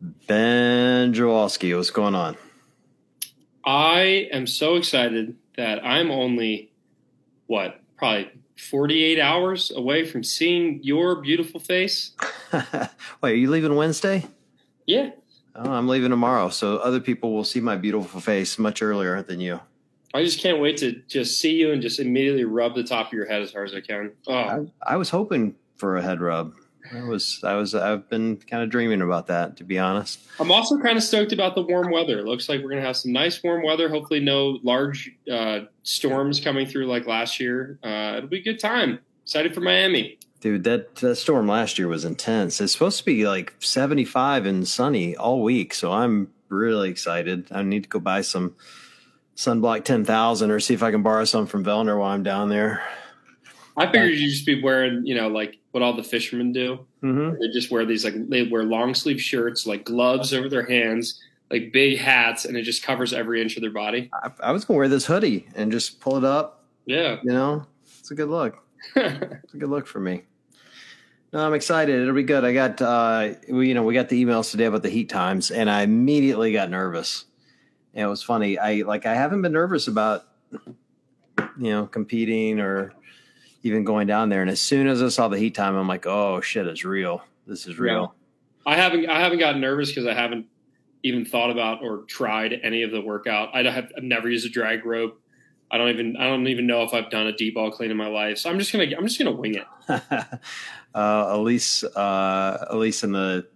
Ben Jawalski, what's going on? I am so excited that I'm only, what, probably 48 hours away from seeing your beautiful face. Wait, are you leaving Wednesday? Yeah. Oh, I'm leaving tomorrow, so other people will see my beautiful face much earlier than you. I just can't wait to just see you and just immediately rub the top of your head as hard as I can. Oh, I, I was hoping for a head rub. I was, I was, I've been kind of dreaming about that, to be honest. I'm also kind of stoked about the warm weather. It looks like we're going to have some nice warm weather. Hopefully, no large uh, storms coming through like last year. Uh, it'll be a good time. Excited for Miami. Dude, that, that storm last year was intense. It's supposed to be like 75 and sunny all week, so I'm really excited. I need to go buy some sunblock 10,000 or see if I can borrow some from Vellner while I'm down there. I figured you'd just be wearing, you know, like what all the fishermen do. Mm-hmm. They just wear these like they wear long sleeve shirts, like gloves over their hands, like big hats, and it just covers every inch of their body. I, I was going to wear this hoodie and just pull it up. Yeah, You know, it's a good look. It's a good look for me. No, I'm excited. It'll be good. I got, uh, we, you know, we got the emails today about the heat times, and I immediately got nervous. And it was funny. I like I haven't been nervous about, you know, competing or even going down there. And as soon as I saw the heat time, I'm like, oh shit, it's real. This is real. I haven't I haven't gotten nervous because I haven't even thought about or tried any of the workout. I have I've never used a drag rope. I don't even I don't even know if I've done a D ball clean in my life. So I'm just gonna I'm just gonna wing it. uh, Elise, uh, Elise in the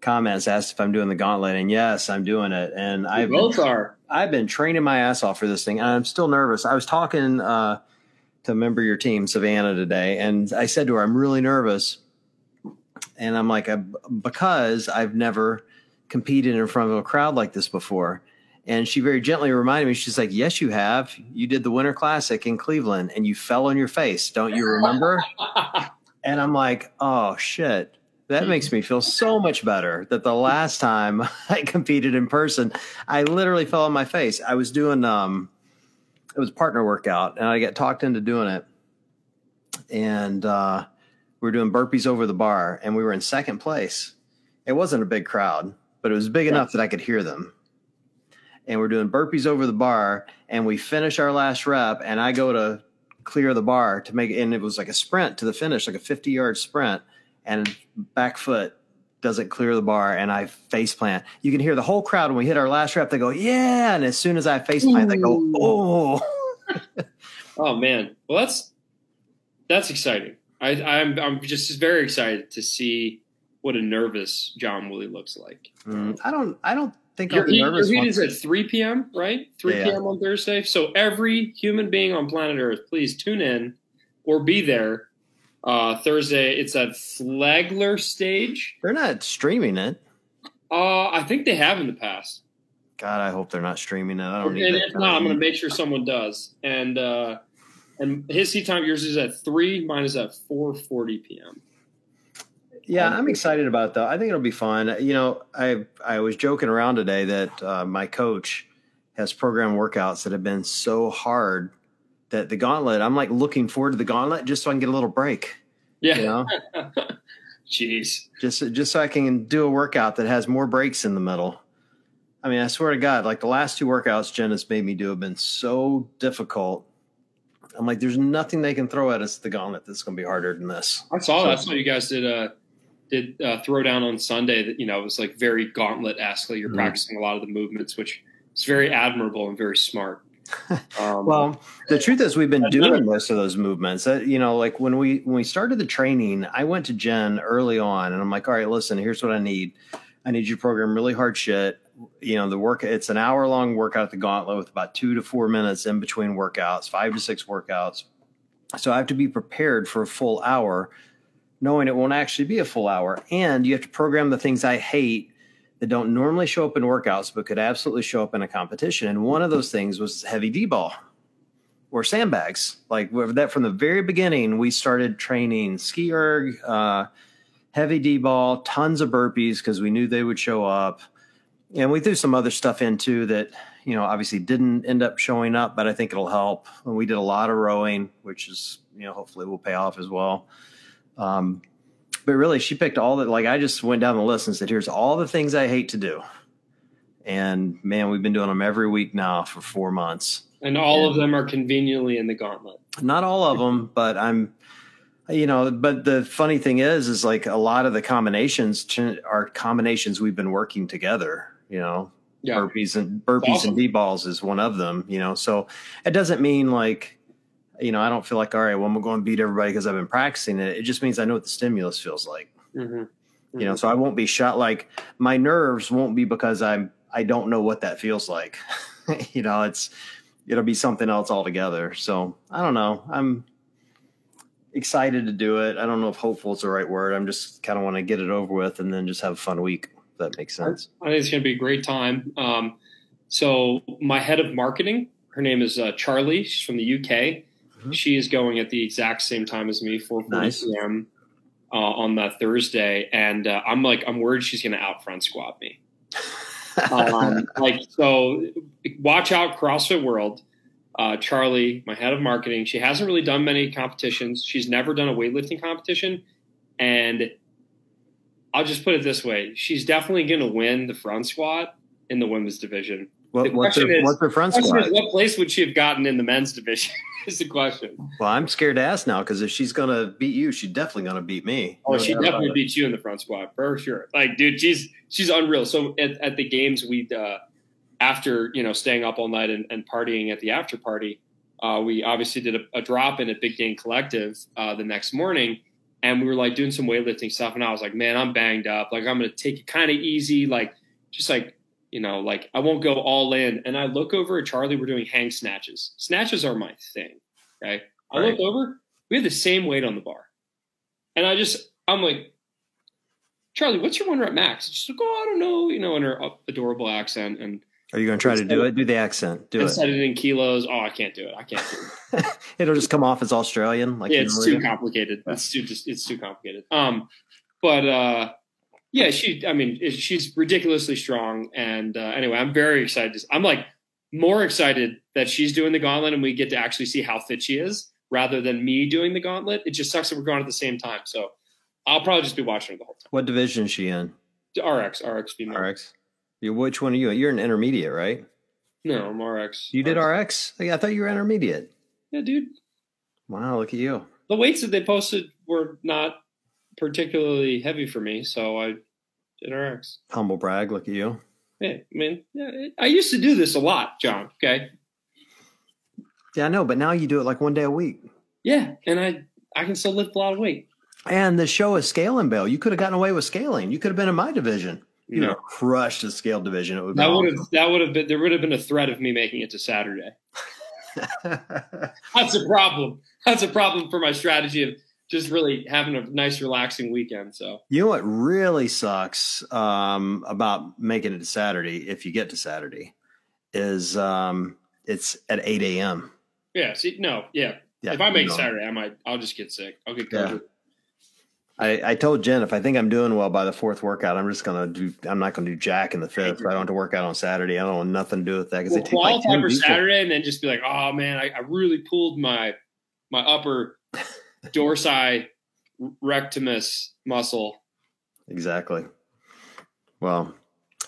comments asked if I'm doing the gauntlet, and yes, I'm doing it. And I've both been, are. I've been training my ass off for this thing, and I'm still nervous. I was talking uh, to a member of your team, Savannah, today, and I said to her, "I'm really nervous," and I'm like, "Because I've never competed in front of a crowd like this before." And she very gently reminded me, she's like, Yes, you have. You did the Winter Classic in Cleveland and you fell on your face. Don't you remember? And I'm like, oh shit. That makes me feel so much better that the last time I competed in person, I literally fell on my face. I was doing um it was partner workout and I got talked into doing it. And uh we were doing burpees over the bar and we were in second place. It wasn't a big crowd, but it was big enough that I could hear them. And we're doing burpees over the bar and we finish our last rep and I go to clear the bar to make and it was like a sprint to the finish, like a 50 yard sprint, and back foot doesn't clear the bar and I face plant. You can hear the whole crowd when we hit our last rep, they go, Yeah. And as soon as I face plant, they go, Oh. Oh man, well that's that's exciting. I, I'm I'm just very excited to see what a nervous John Woolley looks like. Mm, I don't I don't think Your I'll be heat, nervous. your heat is at 3 p.m. right? 3 Yeah. p.m. on Thursday. So every human being on planet Earth, please tune in or be there uh, Thursday. It's at Flagler Stage. They're not streaming it. Uh, I think they have in the past. God, I hope they're not streaming it. I don't And need that if not, I'm going to make sure someone does. And uh, and his seat time, yours is at three. Mine is at 4:40 p.m. Yeah, I'm excited about though. I think it'll be fun. You know, I I was joking around today that uh, my coach has program workouts that have been so hard that the gauntlet. I'm like looking forward to the gauntlet just so I can get a little break. Yeah. You know, Jeez. just just so I can do a workout that has more breaks in the middle. I mean, I swear to God, like the last two workouts Jen has made me do have been so difficult. I'm like, there's nothing they can throw at us at the gauntlet that's going to be harder than this. I saw that. I saw you guys did uh did uh, throw down on Sunday. That you know it was like very gauntlet esque. You're Mhm. practicing a lot of the movements, which is very admirable and very smart. Um, Well, the truth is, we've been doing most of those movements. Uh, you know, like when we when we started the training, I went to Jen early on, and I'm like, "All right, listen, here's what I need. I need you to program really hard shit. You know, the work. It's an hour long workout at the Gauntlet with about two to four minutes in between workouts, five to six workouts. So I have to be prepared for a full hour, knowing it won't actually be a full hour, and you have to program the things I hate that don't normally show up in workouts but could absolutely show up in a competition. And one of those things was heavy D ball or sandbags. Like that from the very beginning, we started training ski erg, uh, heavy D ball, tons of burpees because we knew they would show up. And we threw some other stuff in too that, you know, obviously didn't end up showing up, but I think it'll help. And we did a lot of rowing, which is, you know, hopefully will pay off as well. Um, but really, she picked all that. Like I just went down the list and said, "Here's all the things I hate to do." And man, we've been doing them every week now for four months. And all and of them are conveniently in the gauntlet. Not all of them, but I'm, you know, but the funny thing is, is like a lot of the combinations are combinations we've been working together. You know, yeah. burpees and burpees awesome. and D balls is one of them. You know, so it doesn't mean like you know, I don't feel like, all right, well, I'm going to beat everybody because I've been practicing it. It just means I know what the stimulus feels like. Mm-hmm. Mm-hmm. You know, so I won't be shot like my nerves won't be because I'm, I don't know what that feels like. you know, it's, it'll be something else altogether. So I don't know. I'm excited to do it. I don't know if hopeful is the right word. I'm just kind of want to get it over with and then just have a fun week. If that makes sense. I think it's going to be a great time. Um, so my head of marketing, her name is uh, Charlie. She's from the UK Mm-hmm. She is going at the exact same time as me, 4 nice. p.m. Uh, on that Thursday, and uh, I'm like, I'm worried she's going to out front squat me. um, like, so watch out, CrossFit World. Uh, Charlie, my head of marketing, she hasn't really done many competitions. She's never done a weightlifting competition, and I'll just put it this way: she's definitely going to win the front squat in the women's division. What, the what's, her, is, what's her front squat? Is, what place would she have gotten in the men's division? is the question. Well, I'm scared to ask now because if she's gonna beat you, she's definitely gonna beat me. Oh, no she definitely beats you in the front squat for sure. Like, dude, she's she's unreal. So at, at the games, we uh, after you know staying up all night and, and partying at the after party, uh, we obviously did a, a drop in at Big Game Collective uh, the next morning, and we were like doing some weightlifting stuff, and I was like, man, I'm banged up. Like, I'm gonna take it kind of easy, like just like you know, like I won't go all in. And I look over at Charlie, we're doing hang snatches. Snatches are my thing. Okay. I right. look over, we have the same weight on the bar. And I just, I'm like, Charlie, what's your one rep max? She's like, oh, I don't know, you know, in her adorable accent. And are you going to try to do it? Do the accent. Do it. Set it in kilos. Oh, I can't do it. I can't do it. It'll just come off as Australian. Like yeah, it's too complicated. It's too just it's too complicated. Um, but uh, yeah, she. I mean, she's ridiculously strong. And uh, anyway, I'm very excited. I'm like more excited that she's doing the gauntlet and we get to actually see how fit she is rather than me doing the gauntlet. It just sucks that we're going at the same time. So I'll probably just be watching her the whole time. What division is she in? RX, RX female. RX. Which one are you? You're an intermediate, right? No, I'm RX. You did RX? I thought you were intermediate. Yeah, dude. Wow, look at you. The weights that they posted were not particularly heavy for me, so I did RX. Humble brag, look at you. Yeah, I mean, yeah, I used to do this a lot, John. Okay. Yeah, I know, but now you do it like one day a week. Yeah, and I I can still lift a lot of weight. And the show is scaling, Bill. You could have gotten away with scaling. You could have been in my division. You know, crushed the scale division. It would that would have that would have been there would have been a threat of me making it to Saturday. That's a problem. That's a problem for my strategy of just really having a nice relaxing weekend. So you know what really sucks um, about making it to Saturday, if you get to Saturday, is um, it's at eight a.m. Yeah. See, no, yeah. yeah if I make Saturday, I might. I'll just get sick. I'll get COVID. Yeah. I, I told Jen if I think I'm doing well by the fourth workout, I'm just gonna do. I'm not gonna do jack in the fifth. I don't have to work out on Saturday. I don't want nothing to do with that because well, they take qualify like for. Saturday and then just be like, oh man, I, I really pulled my my upper dorsi rectimus muscle. Exactly. Well,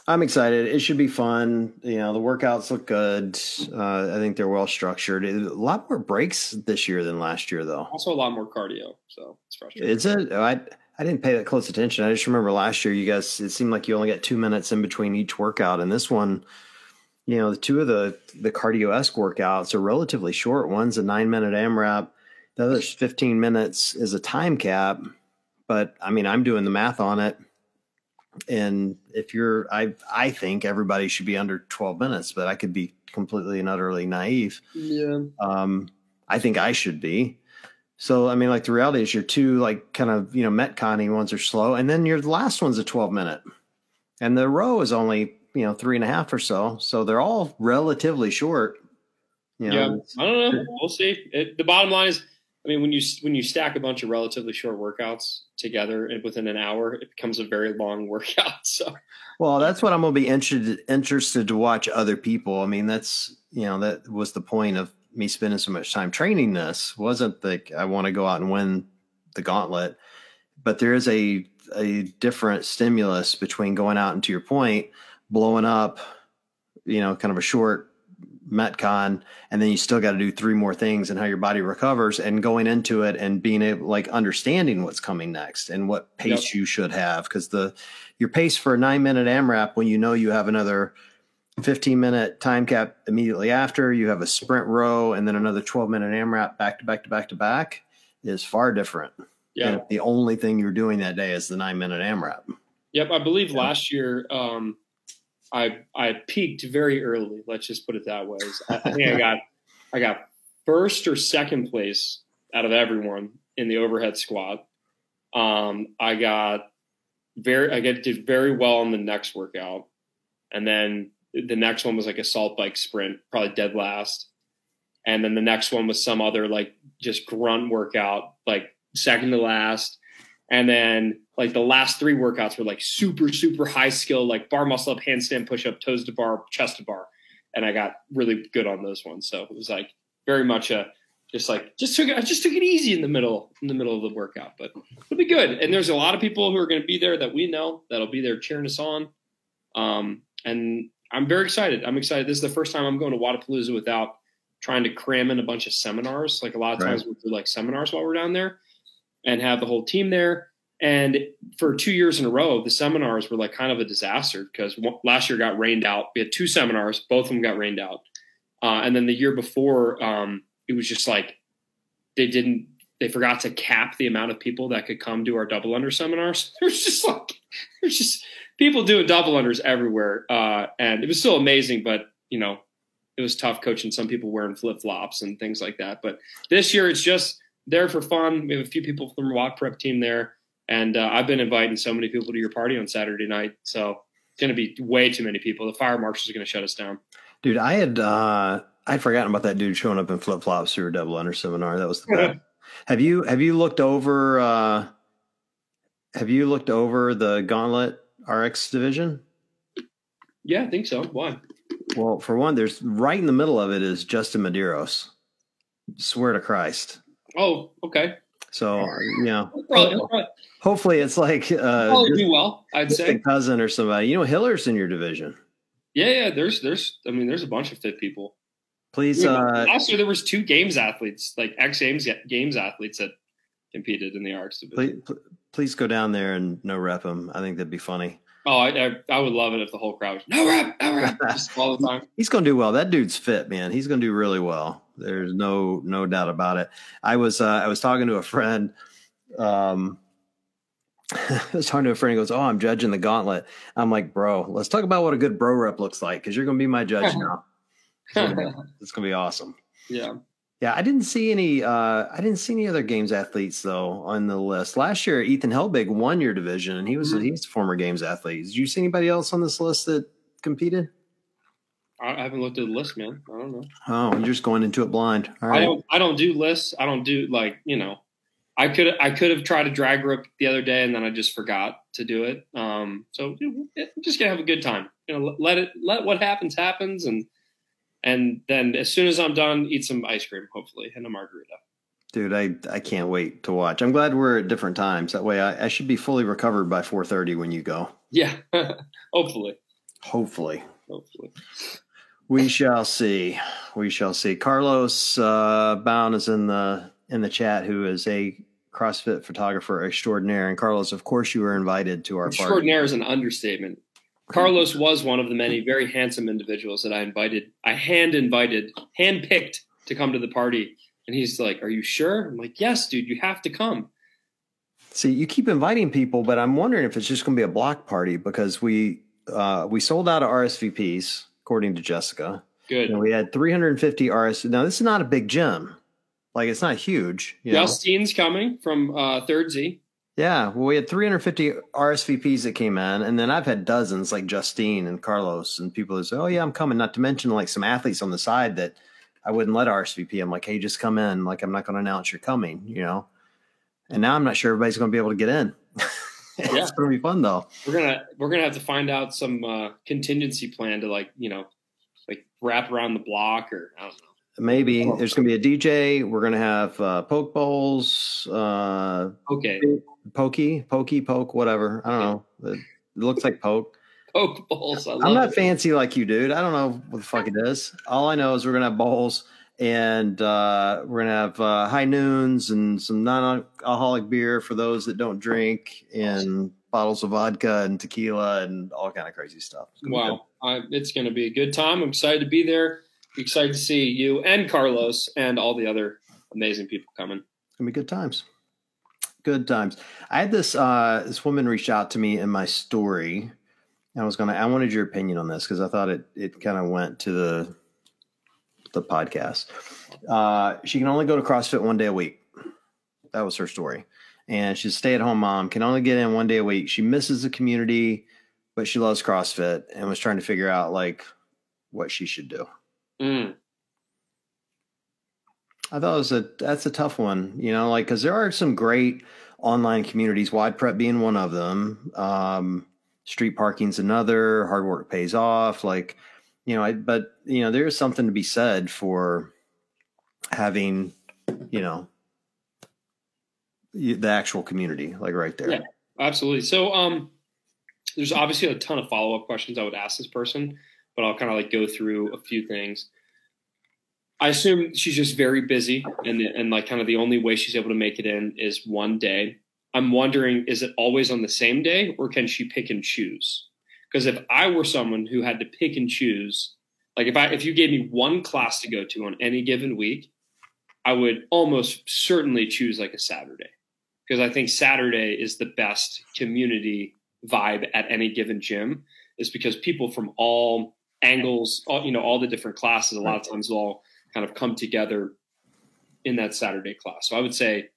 I'm excited. It should be fun. You know, the workouts look good. Uh, I think they're well structured. A lot more breaks this year than last year, though. Also, a lot more cardio. So it's frustrating. Is it? I I didn't pay that close attention. I just remember last year, you guys. It seemed like you only got two minutes in between each workout, and this one, you know, the two of the the cardio esque workouts are relatively short. One's a nine minute AMRAP the other 15 minutes is a time cap, but I mean, I'm doing the math on it. And if you're, I, I think everybody should be under 12 minutes, but I could be completely and utterly naive. Yeah. Um, I think I should be. So, I mean, like the reality is your two, like kind of, you know, Metcon ones are slow. And then your last one's a 12 minute and the row is only, you know, three and a half or so. So they're all relatively short. You know, yeah. I don't know. We'll see. It, the bottom line is I mean, when you when you stack a bunch of relatively short workouts together within an hour, it becomes a very long workout. So, well, that's what I'm to be interested interested to watch other people. I mean, that's you know that was the point of me spending so much time training this. wasn't like I want to go out and win the gauntlet, but there is a a different stimulus between going out and to your point, blowing up, you know, kind of a short metcon and then you still got to do three more things and how your body recovers and going into it and being able like understanding what's coming next and what pace yep. you should have because the your pace for a nine minute amrap when you know you have another 15 minute time cap immediately after you have a sprint row and then another 12 minute amrap back to back to back to back is far different yeah the only thing you're doing that day is the nine minute amrap yep i believe yeah. last year um I I peaked very early. Let's just put it that way. I, I think I got I got first or second place out of everyone in the overhead squat. Um, I got very I get did very well in the next workout, and then the next one was like a salt bike sprint, probably dead last, and then the next one was some other like just grunt workout, like second to last, and then like the last three workouts were like super, super high skill, like bar muscle up, handstand push up, toes to bar, chest to bar. And I got really good on those ones. So it was like very much a just like just took it, I just took it easy in the middle in the middle of the workout, but it'll be good. And there's a lot of people who are going to be there that we know that'll be there cheering us on. Um, and I'm very excited. I'm excited. This is the first time I'm going to Wodapalooza without trying to cram in a bunch of seminars. Like a lot of times right. we do like seminars while we're down there and have the whole team there. And for two years in a row, the seminars were like kind of a disaster because last year got rained out. We had two seminars, both of them got rained out. Uh, and then the year before, um, it was just like they didn't, they forgot to cap the amount of people that could come to our double under seminars. There's just like, there's just people doing double unders everywhere. Uh, and it was still amazing, but you know, it was tough coaching some people wearing flip flops and things like that. But this year it's just there for fun. We have a few people from the WOD Prep team there. And uh, I've been inviting so many people to your party on Saturday night. So it's going to be way too many people. The fire marshal is going to shut us down. Dude, I had uh, I'd forgotten about that dude showing up in flip flops through a double under seminar. That was the best. have you have you looked over uh, have you looked over the Gauntlet RX division? Yeah, I think so. Why? Well, for one, there's right in the middle of it is Justin Medeiros. Swear to Christ. Oh, okay. So you know, hopefully it's like uh, probably do well. I'd say cousin or somebody. You know, Hiller's in your division. Yeah, yeah. There's, there's. I mean, there's a bunch of fit people. Please. uh, last year there was two games athletes, like ex games games athletes that competed in the RX division. Please, please go down there and no rep them. I think that'd be funny. Oh, I, I, I would love it if the whole crowd was no rep, no rep, just all the time. He's going to do well. That dude's fit, man. He's going to do really well. There's no no doubt about it. I was uh, I was talking to a friend. Um, I was talking to a friend. He goes, "Oh, I'm judging the gauntlet." I'm like, "Bro, let's talk about what a good bro rep looks like because you're going to be my judge now. it's going to be awesome." Yeah. Yeah, I didn't see any. Uh, I didn't see any other games athletes though on the list. Last year, Ethan Helbig won your division, and he was mm-hmm. he's a former games athlete. Did you see anybody else on this list that competed? I haven't looked at the list, man. I don't know. Oh, you're just going into it blind. I don't. I don't do lists. I don't do like you know. I could. I could have tried a drag rope the other day, and then I just forgot to do it. Um, so you know, just gonna have a good time. You know, let it. Let what happens happens, and and then as soon as I'm done, eat some ice cream, hopefully, and a margarita. Dude, I, I can't wait to watch. I'm glad we're at different times. That way, I, I should be fully recovered by 4:30 when you go. Yeah, hopefully. Hopefully. Hopefully. We shall see. We shall see. Carlos uh, Bound is in the in the chat, who is a CrossFit photographer extraordinaire. And Carlos, of course, you were invited to our extraordinaire party. is an understatement. Carlos was one of the many very handsome individuals that I invited. I hand invited, hand picked to come to the party. And he's like, Are you sure? I'm like, Yes, dude, you have to come. See, you keep inviting people, but I'm wondering if it's just going to be a block party because we uh, we sold out of RSVPs according to Jessica. Good. And we had 350 RS. Now this is not a big gym, like it's not huge. Justine's know? coming from uh, Third Z. Yeah, well, we had 350 RSVPs that came in, and then I've had dozens like Justine and Carlos and people that say, "Oh yeah, I'm coming." Not to mention like some athletes on the side that I wouldn't let RSVP. I'm like, "Hey, just come in." Like I'm not going to announce you're coming, you know. And now I'm not sure everybody's going to be able to get in. yeah. it's going to be fun though. We're gonna we're gonna have to find out some uh, contingency plan to like you know like wrap around the block or I don't know. Maybe there's going to be a DJ. We're going to have uh, poke bowls. Uh, okay. Pokey, pokey, poke, whatever. I don't know. It, looks like poke. Poke bowls. I am not it. fancy like you, dude. I don't know what the fuck it is. All I know is we're going to have bowls and uh, we're going to have uh, high noons and some non-alcoholic beer for those that don't drink and bottles of vodka and tequila and all kind of crazy stuff. Wow. it's going to be a good time. I'm excited to be there excited to see you and Carlos and all the other amazing people coming. It's gonna be good times. Good times. I had this uh, this woman reach out to me in my story. I was gonna. I wanted your opinion on this because I thought it it kind of went to the the podcast. Uh, she can only go to CrossFit one day a week. That was her story, and she's a stay at home mom. Can only get in one day a week. She misses the community, but she loves CrossFit and was trying to figure out like what she should do. Mm. I thought it was a that's a tough one, you know, like because there are some great online communities, WOD Prep being one of them. Um, street parking's another. Hard work pays off. Like, you know, I, but you know, there's something to be said for having, you know, the actual community, like right there. Yeah, absolutely. So, um, there's obviously a ton of follow up questions I would ask this person but I'll kind of like go through a few things. I assume she's just very busy, and and like kind of the only way she's able to make it in is one day. I'm wondering, is it always on the same day, or can she pick and choose? Because if I were someone who had to pick and choose, like if I if you gave me one class to go to on any given week, I would almost certainly choose like a Saturday, because I think Saturday is the best community vibe at any given gym. Is because people from all angles, all, you know, all the different classes. A lot of times all kind of come together in that Saturday class. So I would say,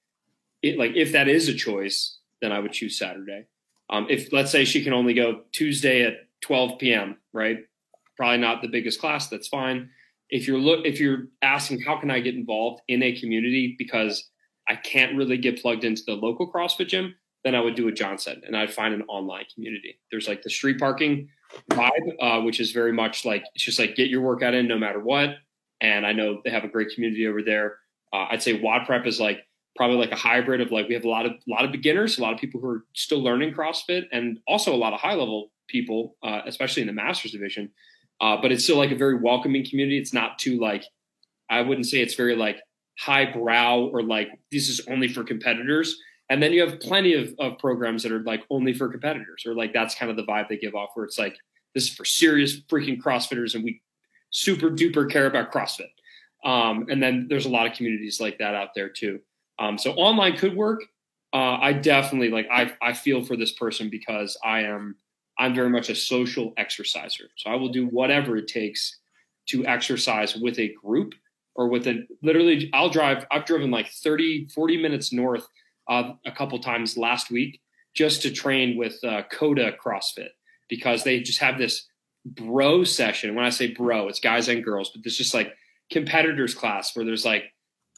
it, like, if that is a choice, then I would choose Saturday. Um, if let's say she can only go Tuesday at 12 p.m., right? Probably not the biggest class. That's fine. If you're look, if you're asking how can I get involved in a community because I can't really get plugged into the local CrossFit gym, then I would do what John said, and I'd find an online community. There's like the street parking vibe, uh, which is very much like it's just like get your workout in no matter what. And I know they have a great community over there. Uh, I'd say WOD Prep is like probably like a hybrid of like we have a lot of a lot of beginners, a lot of people who are still learning CrossFit, and also a lot of high level people, uh, especially in the Masters division. Uh, but it's still like a very welcoming community. It's not too like I wouldn't say it's very like highbrow or like this is only for competitors. And then you have plenty of, of programs that are like only for competitors, or like that's kind of the vibe they give off, where it's like this is for serious freaking CrossFitters, and we super duper care about CrossFit. Um, and then there's a lot of communities like that out there too. Um, so online could work. Uh, I definitely like I I feel for this person because I am I'm very much a social exerciser. So I will do whatever it takes to exercise with a group or with a literally I'll drive I've driven like 30 40 minutes north uh, a couple times last week just to train with uh, Coda CrossFit because they just have this bro session. When I say bro, it's guys and girls, but there's just like competitors class where there's like,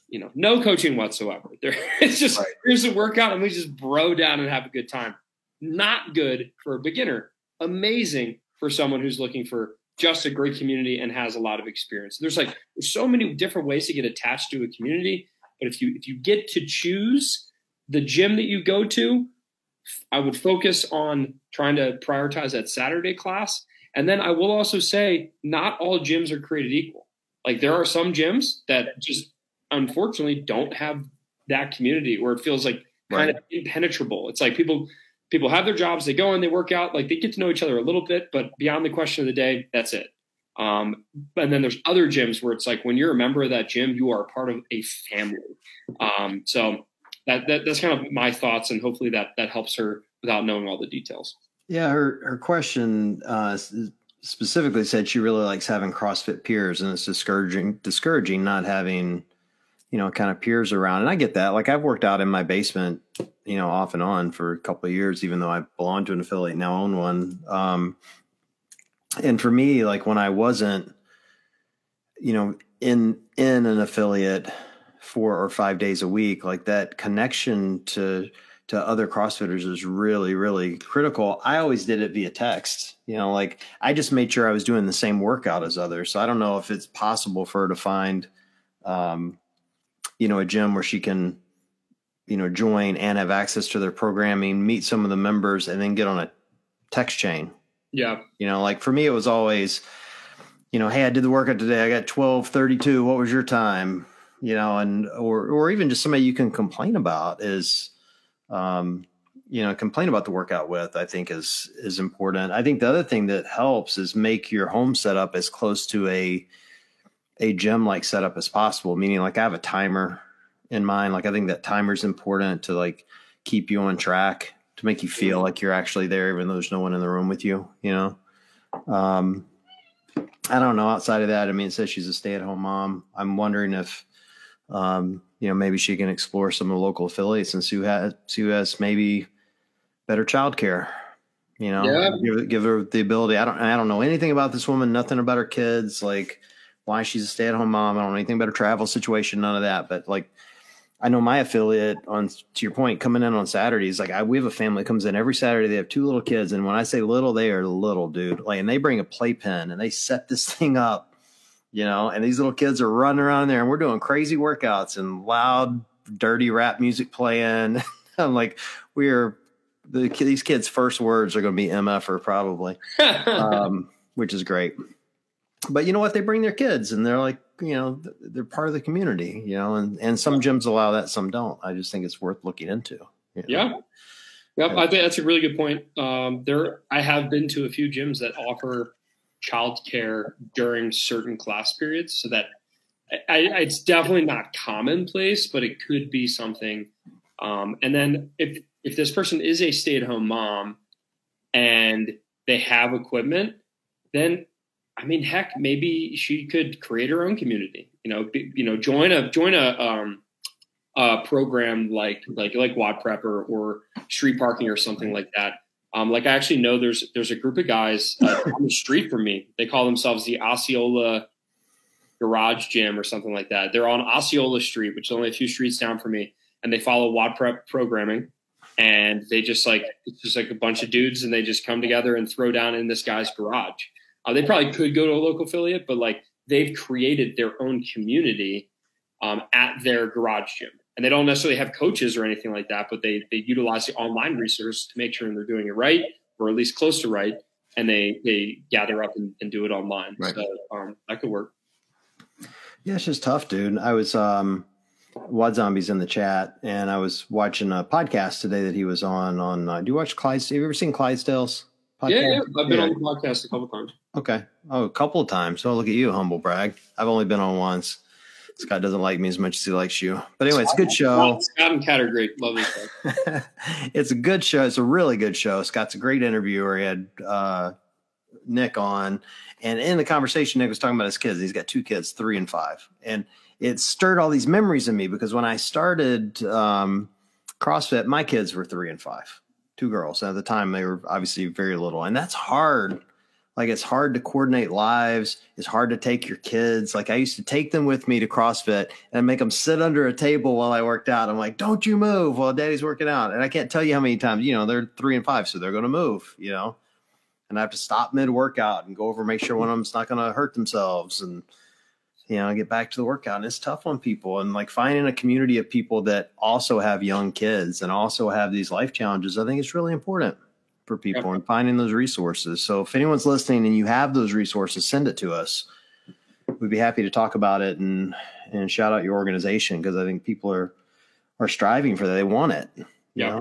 you know, no coaching whatsoever. There, it's just right. here's a workout and we just bro down and have a good time. Not good for a beginner. Amazing for someone who's looking for just a great community and has a lot of experience. There's like there's so many different ways to get attached to a community, but if you if you get to choose the gym that you go to, I would focus on trying to prioritize that Saturday class. And then I will also say, not all gyms are created equal. Like there are some gyms that just unfortunately don't have that community where it feels like kind right. of impenetrable. It's like people people have their jobs, they go in, they work out, like they get to know each other a little bit, but beyond the question of the day, that's it. Um, and then there's other gyms where it's like when you're a member of that gym, you are a part of a family. Um, so that, that that's kind of my thoughts, and hopefully that that helps her without knowing all the details. Yeah, her her question uh, specifically said she really likes having CrossFit peers, and it's discouraging discouraging not having you know kind of peers around. And I get that. Like I've worked out in my basement, you know, off and on for a couple of years, even though I belong to an affiliate now own one. Um, and for me, like when I wasn't, you know, in in an affiliate four or five days a week, like that connection to to other CrossFitters is really, really critical. I always did it via text. You know, like I just made sure I was doing the same workout as others. So I don't know if it's possible for her to find um, you know, a gym where she can, you know, join and have access to their programming, meet some of the members, and then get on a text chain. Yeah. You know, like for me, it was always, you know, hey, I did the workout today. I got twelve thirty two. What was your time? You know, and or or even just somebody you can complain about is, um, you know, complain about the workout with. I think is is important. I think the other thing that helps is make your home setup as close to a a gym like setup as possible. Meaning, like I have a timer in mind. Like I think that timer is important to like keep you on track to make you feel like you're actually there, even though there's no one in the room with you. You know. Um, I don't know. Outside of that, I mean, it says she's a stay-at-home mom. I'm wondering if, um, you know, maybe she can explore some of the local affiliates and see who has, see who has maybe better childcare. You know, Yeah. give, give her the ability. I don't. I don't know anything about this woman. Nothing about her kids. Like why she's a stay-at-home mom. I don't know anything about her travel situation. None of that. But like, I know my affiliate on to your point coming in on Saturdays. Like I, we have a family that comes in every Saturday. They have two little kids, and when I say little, they are little, dude. Like, and they bring a playpen and they set this thing up, you know. And these little kids are running around there, and we're doing crazy workouts and loud, dirty rap music playing. I'm like, we are the these kids' first words are going to be mf'er probably um, which is great. But you know what? They bring their kids, and they're like, you know, they're part of the community, you know. And and some gyms allow that, some don't. I just think it's worth looking into. you know. Yeah. Yep, I think that's a really good point. Um, there, I have been to a few gyms that offer childcare during certain class periods, so that I, I, it's definitely not commonplace, but it could be something. Um, and then if if this person is a stay at home mom and they have equipment, then I mean, heck, maybe she could create her own community. You know, be, you know, join a join a um, a program like like like Wad Prepper or Street Parking or something like that. Um, like I actually know there's there's a group of guys uh, on the street from me. They call themselves the Osceola Garage Gym or something like that. They're on Osceola Street, which is only a few streets down from me, and they follow WOD Prep programming. And they just like it's just like a bunch of dudes, and they just come together and throw down in this guy's garage. Uh, they probably could go to a local affiliate, but like they've created their own community um, at their garage gym. And they don't necessarily have coaches or anything like that, but they they utilize the online resource to make sure they're doing it right, or at least close to right. And they they gather up and, and do it online. Right. So um, that could work. Yeah, it's just tough, dude. I was um Wad Zombies in the chat, and I was watching a podcast today that he was on. On uh, do you watch Clyde? Have you ever seen Clydesdale's podcast? Yeah, yeah, I've been Yeah. on the podcast a couple times. Okay. Oh, a couple of times. Oh, look at you, humble brag. I've only been on once. Scott doesn't like me as much as he likes you. But anyway, it's a good show. Scott and Kat are great. Love guys. it's a good show. It's a really good show. Scott's a great interviewer. He had uh, Nick on, and in the conversation, Nick was talking about his kids. He's got two kids, three and five, and it stirred all these memories in me because when I started um, CrossFit, my kids were three and five, two girls. And at the time, they were obviously very little, and that's hard. Like it's hard to coordinate lives. It's hard to take your kids. Like I used to take them with me to CrossFit and make them sit under a table while I worked out. I'm like, don't you move while daddy's working out. And I can't tell you how many times, you know, they're three and five, so they're going to move, you know, and I have to stop mid workout and go over, make sure one of them's not going to hurt themselves and, you know, get back to the workout. And it's tough on people. And like finding a community of people that also have young kids and also have these life challenges, I think it's really important for people and finding those resources. So if anyone's listening and you have those resources, send it to us. We'd be happy to talk about it and and shout out your organization because I think people are are striving for that. They want it. Yeah.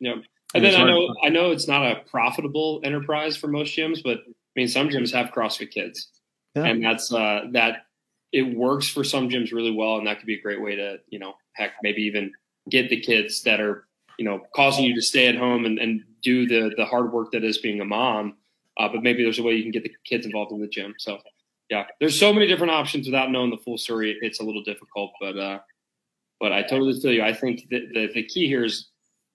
Yep. And And then I know I know it's not a profitable enterprise for most gyms, but I mean some gyms have CrossFit kids, Yeah. and that's uh, that it works for some gyms really well, and that could be a great way to you know heck maybe even get the kids that are you know causing you to stay at home and, and do the the hard work that is being a mom, uh, but maybe there's a way you can get the kids involved in the gym. So yeah, there's so many different options without knowing the full story. It's a little difficult, but uh, but I totally feel you. I think that the, the key here is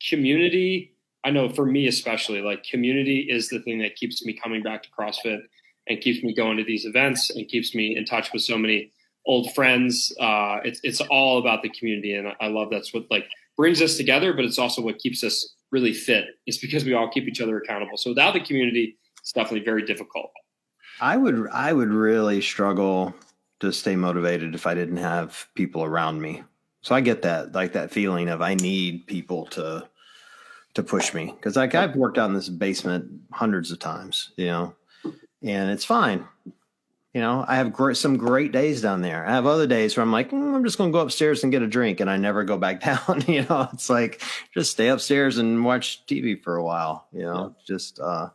community. I know for me especially, like community is the thing that keeps me coming back to CrossFit and keeps me going to these events and keeps me in touch with so many old friends. Uh, it's it's all about the community, and I love that's what like brings us together. But it's also what keeps us really fit. It's because we all keep each other accountable. So without the community, it's definitely very difficult. I would I would really struggle to stay motivated if I didn't have people around me. So I get that, like that feeling of I need people to to push me because like I've worked out in this basement hundreds of times, you know, and it's fine. You know, I have great, some great days down there. I have other days where I'm like, mm, I'm just going to go upstairs and get a drink, and I never go back down. you know, it's like just stay upstairs and watch TV for a while. You know, yeah. just uh,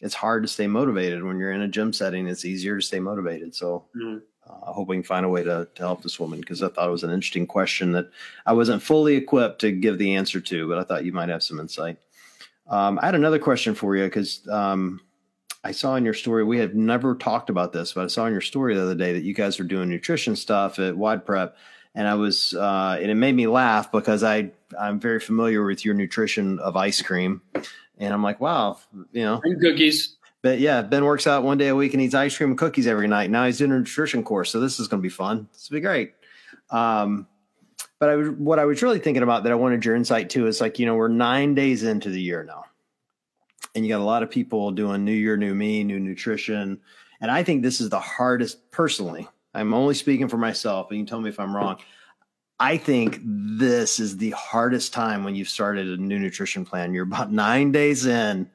it's hard to stay motivated when you're in a gym setting. It's easier to stay motivated. So, mm-hmm. uh, I hope we can find a way to to help this woman because I thought it was an interesting question that I wasn't fully equipped to give the answer to, but I thought you might have some insight. Um, I had another question for you because. Um, I saw in your story, we have never talked about this, but I saw in your story the other day that you guys are doing nutrition stuff at WOD Prep. And I was, uh, and it made me laugh because I, I'm very familiar with your nutrition of ice cream. And I'm like, wow, you know, and cookies. But yeah, Ben works out one day a week and eats ice cream and cookies every night. Now he's doing a nutrition course. So this is going to be fun. This will be great. Um, but I, what I was really thinking about that I wanted your insight to is like, you know, we're nine days into the year now and you got a lot of people doing new year, new me, new nutrition. And I think this is the hardest personally. I'm only speaking for myself, and you tell me if I'm wrong. I think this is the hardest time when you've started a new nutrition plan. You're about nine days in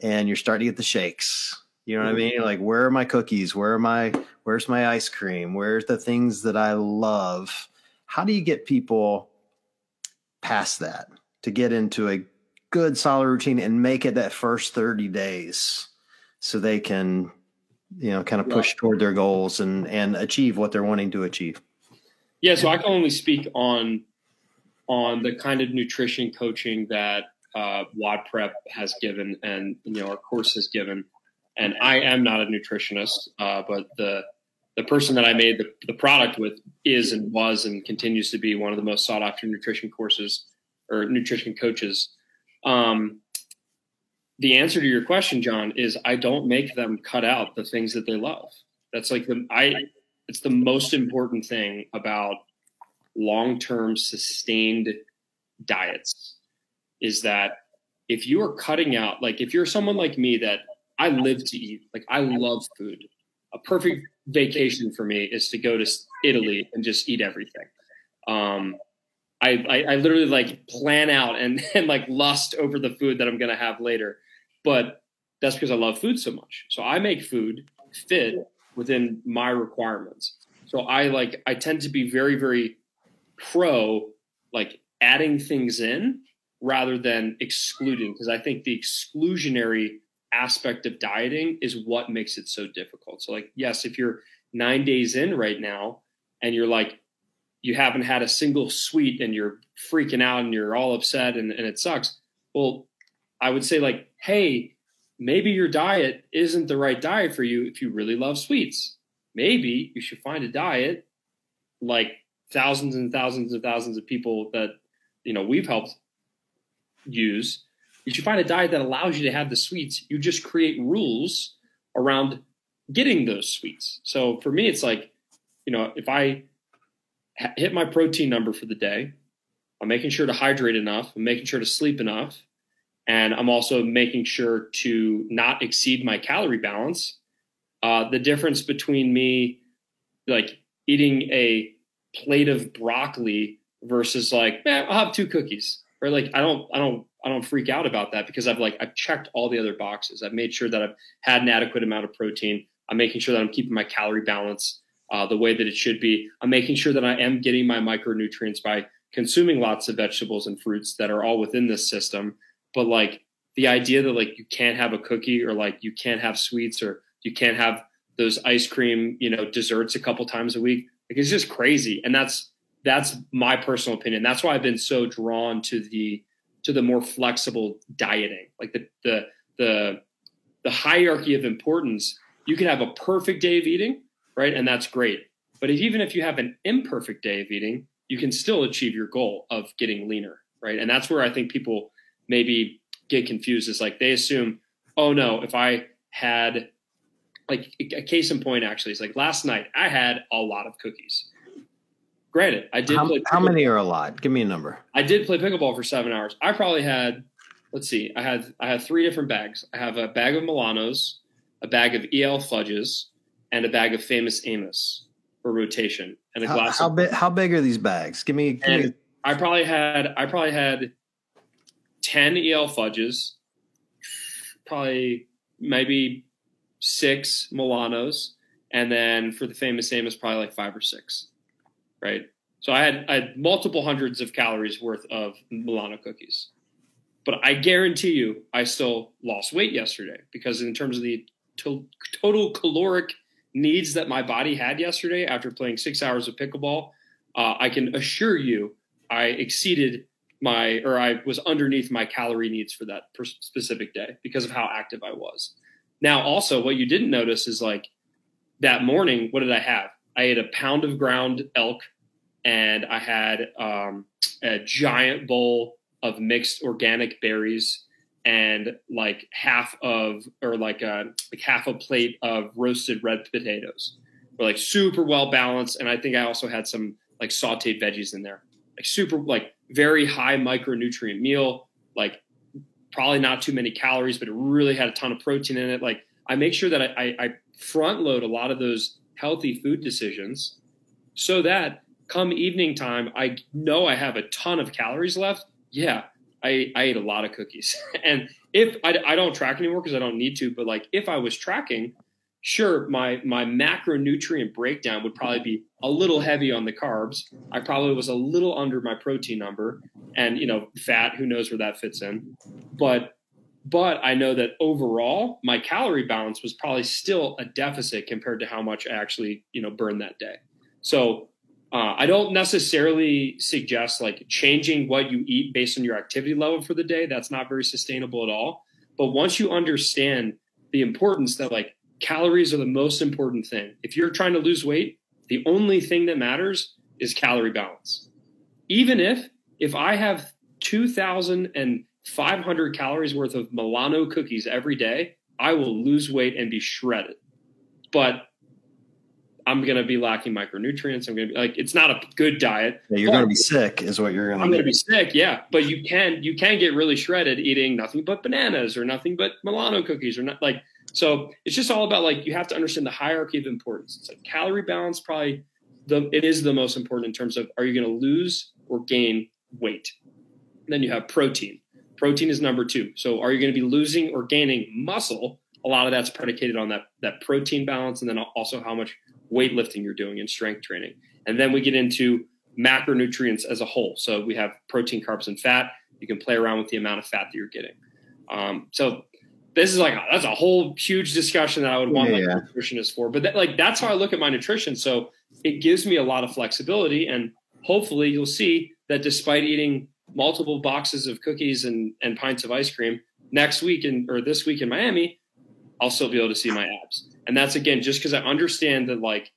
and you're starting to get the shakes. You know what I mm-hmm. mean? You're like, where are my cookies? Where are my where's my ice cream? Where's the things that I love? How do you get people past that to get into a good solid routine and make it that first 30 days so they can you know kind of push toward their goals and and achieve what they're wanting to achieve. Yeah so i can only speak on on the kind of nutrition coaching that uh, WOD Prep has given and you know our course has given. And i am not a nutritionist uh, but the the person that i made the, the product with is and was and continues to be one of the most sought after nutrition courses or nutrition coaches um, the answer to your question, John, is I don't make them cut out the things that they love. That's like the I. It's the most important thing about long-term sustained diets is that if you are cutting out, like if you're someone like me that I live to eat, like I love food. A perfect vacation for me is to go to Italy and just eat everything. Um, I, I, I literally like plan out and, and like lust over the food that I'm gonna have later. But that's because I love food so much. So I make food fit within my requirements. So I like I tend to be very, very pro like adding things in rather than excluding because I think the exclusionary aspect of dieting is what makes it so difficult. So like yes, if you're 9 days in right now and you're like you haven't had a single sweet and you're freaking out and you're all upset and, and it sucks. Well, I would say like, hey, maybe your diet isn't the right diet for you if you really love sweets. Maybe you should find a diet like thousands and thousands and thousands of people that you know we've helped use. You should find a diet that allows you to have the sweets. You just create rules around getting those sweets. So for me, it's like, you know, if I hit my protein number for the day. I'm making sure to hydrate enough. I'm making sure to sleep enough. And I'm also making sure to not exceed my calorie balance. Uh, the difference between me like eating a plate of broccoli versus like, man, I'll have two cookies. Or like I don't I don't I don't freak out about that because I've like I've checked all the other boxes. I've made sure that I've had an adequate amount of protein. I'm making sure that I'm keeping my calorie balance uh, the way that it should be. I'm making sure that I am getting my micronutrients by consuming lots of vegetables and fruits that are all within this system. But like the idea that like you can't have a cookie or like you can't have sweets or you can't have those ice cream, you know, desserts a couple times a week, like it's just crazy. And that's that's my personal opinion. That's why I've been so drawn to the to the more flexible dieting. Like the the the the hierarchy of importance. You can have a perfect day of eating right? And that's great. But if, even if you have an imperfect day of eating, you can still achieve your goal of getting leaner, right? And that's where I think people maybe get confused is like they assume, oh no, if I had like a case in point actually is like last night I had a lot of cookies. Granted, I did how, play how many are a lot? Give me a number. I did play pickleball for seven hours. I probably had let's see, I had I had three different bags. I have a bag of Milanos, a bag of EL fudges, and a bag of famous Amos. for rotation and a How, glass how of big? How big are these bags? Give me. Give me I probably had I probably had ten EL fudges, probably maybe six Milanos, and then for the famous Amos, probably like five or six, right? So I had I had multiple hundreds of calories worth of Milano cookies, but I guarantee you, I still lost weight yesterday because in terms of the to- total caloric needs that my body had yesterday after playing six hours of pickleball, uh, I can assure you I exceeded my or I was underneath my calorie needs for that specific day because of how active I was. Now, also, what you didn't notice is like that morning, what did I have? I ate a pound of ground elk and I had um, a giant bowl of mixed organic berries and like half of or like a like half a plate of roasted red potatoes. Were like super well balanced, and I think I also had some like sautéed veggies in there. Like super like very high micronutrient meal. Like probably not too many calories, but it really had a ton of protein in it. Like I make sure that I, I, I front load a lot of those healthy food decisions so that come evening time, I know I have a ton of calories left. Yeah, I, I ate a lot of cookies. and if I, I don't track anymore because I don't need to, but like if I was tracking, sure, my, my macronutrient breakdown would probably be a little heavy on the carbs. I probably was a little under my protein number and, you know, fat, who knows where that fits in. But but I know that overall my calorie balance was probably still a deficit compared to how much I actually, you know, burned that day. So uh, I don't necessarily suggest like changing what you eat based on your activity level for the day. That's not very sustainable at all. But once you understand the importance that like calories are the most important thing, if you're trying to lose weight, the only thing that matters is calorie balance. Even if if I have 2,500 calories worth of Milano cookies every day, I will lose weight and be shredded. But I'm going to be lacking micronutrients. I'm going to be like, it's not a good diet. Yeah, you're going to be sick, is what you're going to. I'm going to be sick, yeah. But you can you can get really shredded eating nothing but bananas or nothing but Milano cookies or not like. So it's just all about like you have to understand the hierarchy of importance. It's like calorie balance, probably the it is the most important in terms of are you going to lose or gain weight. And then you have protein. Protein is number two. So are you going to be losing or gaining muscle? A lot of that's predicated on that that protein balance, and then also how much weightlifting you're doing and strength training. And then we get into macronutrients as a whole. So we have protein, carbs, and fat. You can play around with the amount of fat that you're getting. Um, so this is like that's a whole huge discussion that I would want Yeah, my yeah. nutritionist for. But that, like that's how I look at my nutrition. So it gives me a lot of flexibility, and hopefully you'll see that despite eating multiple boxes of cookies and, and pints of ice cream next week in or this week in Miami, I'll still be able to see my abs. And that's again just because I understand that like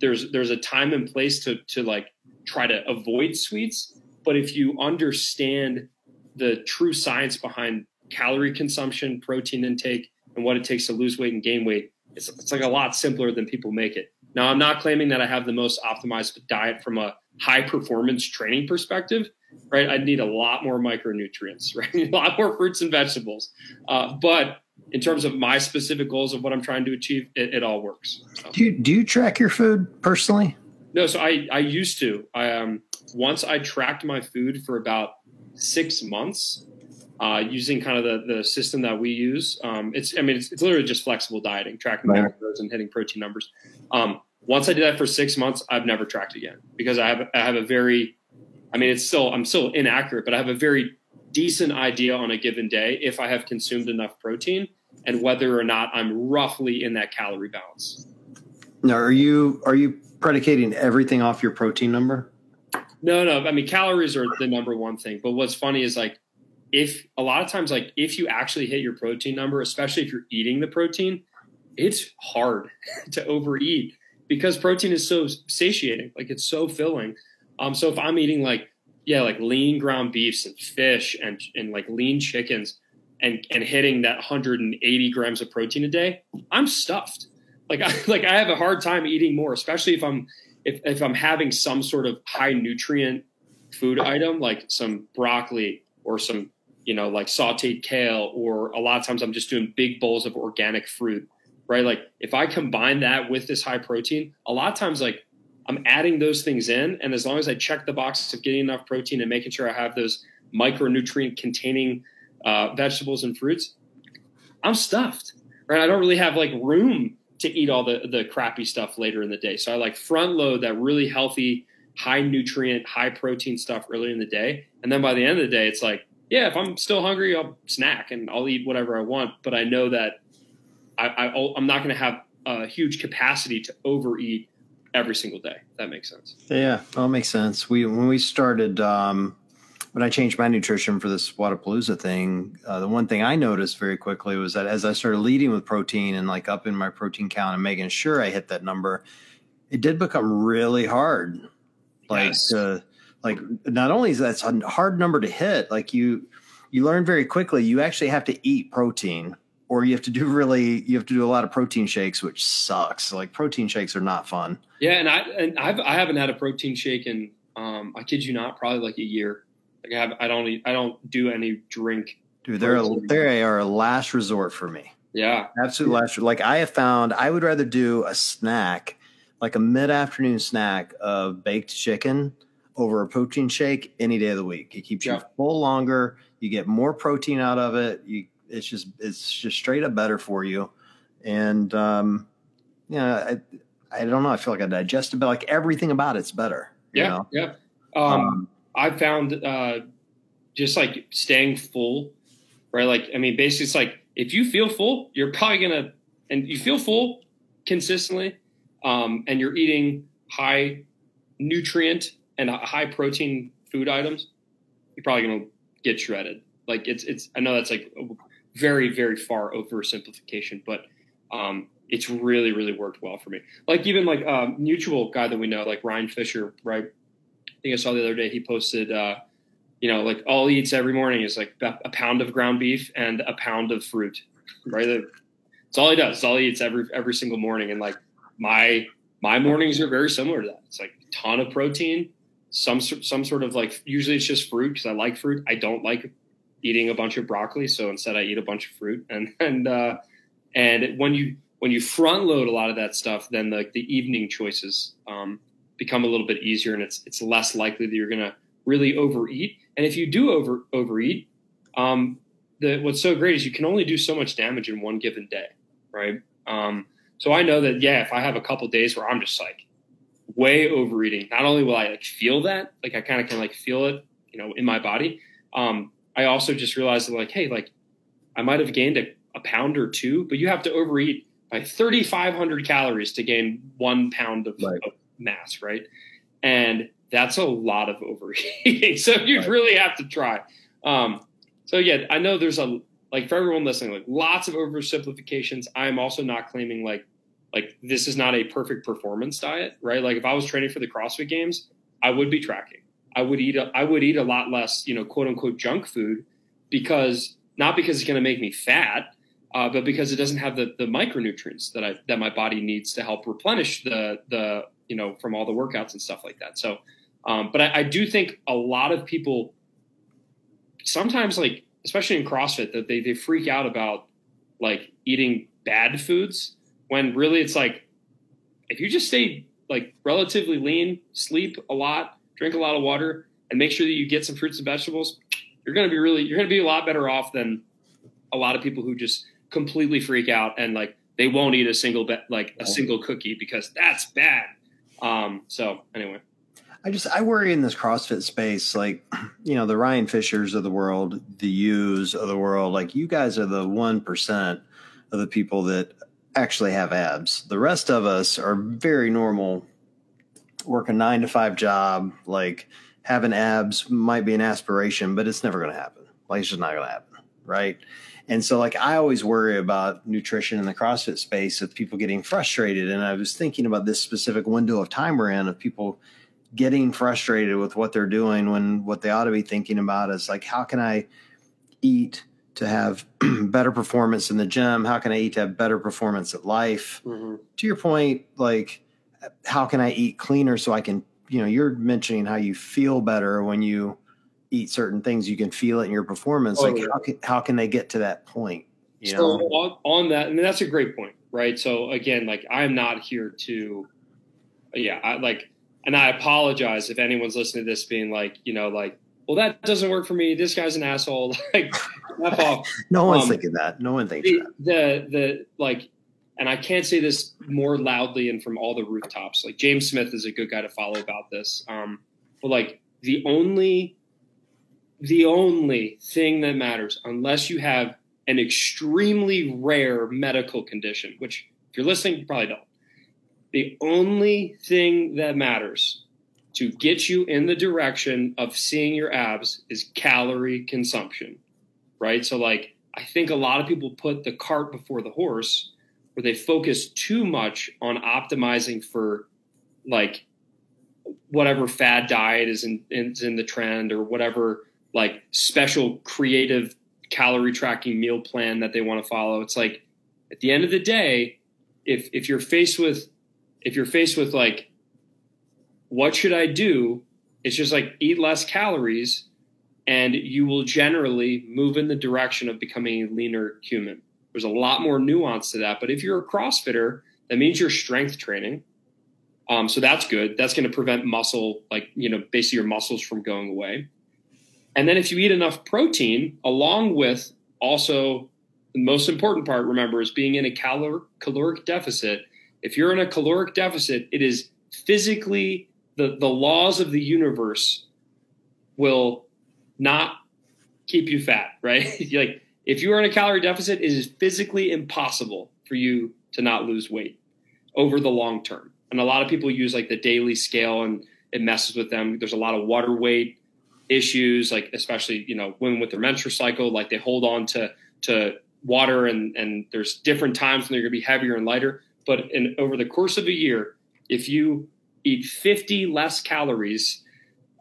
there's there's a time and place to to like try to avoid sweets. But if you understand the true science behind calorie consumption, protein intake, and what it takes to lose weight and gain weight, it's, it's like a lot simpler than people make it. Now, I'm not claiming that I have the most optimized diet from a high performance training perspective, right? I need a lot more micronutrients, right? a lot more fruits and vegetables. Uh, but in terms of my specific goals of what I'm trying to achieve, it, it all works. So. Do you do you track your food personally? No, so I I used to. I um once I tracked my food for about six months, uh, using kind of the the system that we use. Um, it's I mean it's, it's literally just flexible dieting, tracking Right. macros and hitting protein numbers. Um, once I did that for six months, I've never tracked again because I have I have a very, I mean it's still I'm still inaccurate, but I have a very decent idea on a given day if I have consumed enough protein and whether or not I'm roughly in that calorie balance. Now, are you are you predicating everything off your protein number? No, no. I mean, calories are the number one thing. But what's funny is like, if a lot of times, like, if you actually hit your protein number, especially if you're eating the protein, it's hard to overeat because protein is so satiating. Like, it's so filling. Um, so if I'm eating like, yeah, like lean ground beefs and fish and and like lean chickens, and and hitting that 180 grams of protein a day, I'm stuffed. Like I like I have a hard time eating more, especially if I'm if if I'm having some sort of high nutrient food item like some broccoli or some you know like sautéed kale or a lot of times I'm just doing big bowls of organic fruit, right? Like if I combine that with this high protein, a lot of times like I'm adding those things in, and as long as I check the box of getting enough protein and making sure I have those micronutrient containing uh, vegetables and fruits, I'm stuffed. Right? I don't really have like room to eat all the the crappy stuff later in the day. So I like front load that really healthy, high nutrient, high protein stuff early in the day, and then by the end of the day, it's like, yeah, if I'm still hungry, I'll snack and I'll eat whatever I want. But I know that I, I I'm not going to have a huge capacity to overeat every single day. that makes sense. Yeah, that makes sense. We when we started. Um, when I changed my nutrition for this Wodapalooza thing, uh, the one thing I noticed very quickly was that as I started leading with protein and like up in my protein count and making sure I hit that number, it did become really hard. Like, yes. uh, like not only is that a hard number to hit, like you, you learn very quickly you actually have to eat protein or you have to do really you have to do a lot of protein shakes which sucks like protein shakes are not fun yeah and i and I've, i haven't had a protein shake in um i kid you not probably like a year like I have, I don't, eat, I don't do any drink. Dude, they're a, they are a last resort for me. Yeah, absolute last. Like I have found, I would rather do a snack, like a mid afternoon snack of baked chicken over a protein shake any day of the week. It keeps yeah. you full longer. You get more protein out of it. You, it's just, it's just straight up better for you. And, um, you know, I, I don't know. I feel like I digest it, but like everything about it's better. Yeah. know? Yeah. Um, um, I found uh, just like staying full, right? Like, I mean, basically, it's like if you feel full, you're probably gonna, and you feel full consistently, um, and you're eating high nutrient and high protein food items, you're probably gonna get shredded. Like, it's it's. I know that's like very very far oversimplification, but um, it's really really worked well for me. Like even like um, mutual guy that we know, like Ryan Fisher, right? I think I saw the other day he posted, uh, you know, like all he eats every morning is like a pound of ground beef and a pound of fruit, right? That's all he does. It's all he eats every every single morning. And like my my mornings are very similar to that. It's like a ton of protein, some some sort of like usually it's just fruit because I like fruit. I don't like eating a bunch of broccoli, so instead I eat a bunch of fruit. And and uh, and when you when you front load a lot of that stuff, then the the evening choices um, become a little bit easier and it's it's less likely that you're going to really overeat. And if you do over overeat, um, the, what's so great is you can only do so much damage in one given day, right? Um, so I know that yeah, if I have a couple days where I'm just like way overeating, not only will I like feel that, like I kind of can like feel it, you know, in my body. Um, I also just realized that like, hey, like I might have gained a, a pound or two, but you have to overeat by 3,500 calories to gain one pound of, right. of mass, right? And that's a lot of overeating. so you right. really have to try. Um, so yeah, I know there's a like for everyone listening, like lots of oversimplifications. I'm also not claiming like like this is not a perfect performance diet, right? Like if I was training for the CrossFit Games, I would be tracking. I would eat a, I would eat a lot less, you know, quote unquote junk food because not because it's going to make me fat, uh, but because it doesn't have the the micronutrients that I that my body needs to help replenish the the you know, from all the workouts and stuff like that. So, um, but I, I do think a lot of people sometimes like, especially in CrossFit, that they, they freak out about like eating bad foods when really it's like, if you just stay like relatively lean, sleep a lot, drink a lot of water, and make sure that you get some fruits and vegetables, you're going to be really, you're going to be a lot better off than a lot of people who just completely freak out and like they won't eat a single be- like a single cookie because that's bad. Um, so anyway. I just I worry in this CrossFit space, like you know the Ryan Fishers of the world, the U's of the world. Like you guys are the one percent of the people that actually have abs. The rest of us are very normal, work a nine to five job. Like having abs might be an aspiration, but it's never going to happen. Like it's just not going to happen, right? And so, like, I always worry about nutrition in the CrossFit space of people getting frustrated. And I was thinking about this specific window of time we're in of people getting frustrated with what they're doing when what they ought to be thinking about is like, how can I eat to have better performance in the gym? How can I eat to have better performance at life? Mm-hmm. To your point, like, how can I eat cleaner so I can, you know, you're mentioning how you feel better when you eat certain things, you can feel it in your performance. Oh, like yeah. how can how can they get to that point? You so know? On, on that, I mean that's a great point, right? So again, like I'm not here to, yeah, I, like and I apologize if anyone's listening to this being like, you know, like, well, that doesn't work for me. This guy's an asshole. Like, no one's um, thinking that. No one thinks the, that. The the like, and I can't say this more loudly and from all the rooftops. Like James Smith is a good guy to follow about this. Um, but like the only the only thing that matters, unless you have an extremely rare medical condition, which if you're listening, you probably don't. The only thing that matters to get you in the direction of seeing your abs is calorie consumption, right? So, like, I think a lot of people put the cart before the horse where they focus too much on optimizing for like whatever fad diet is in, is in the trend or whatever like special creative calorie tracking meal plan that they want to follow. It's like at the end of the day, if if you're faced with if you're faced with like what should I do? It's just like eat less calories and you will generally move in the direction of becoming a leaner human. There's a lot more nuance to that, but if you're a CrossFitter, that means you're strength training. Um, so that's good. That's going to prevent muscle, like you know, basically your muscles from going away. And then if you eat enough protein, along with also the most important part, remember, is being in a calor- caloric deficit. If you're in a caloric deficit, it is physically the, the laws of the universe will not keep you fat, right? like if you are in a calorie deficit, it is physically impossible for you to not lose weight over the long term. And a lot of people use like the daily scale and it messes with them. There's a lot of water weight issues, like especially you know women with their menstrual cycle, like they hold on to to water, and and there's different times when they're going to be heavier and lighter. But in over the course of a year, if you eat 50 less calories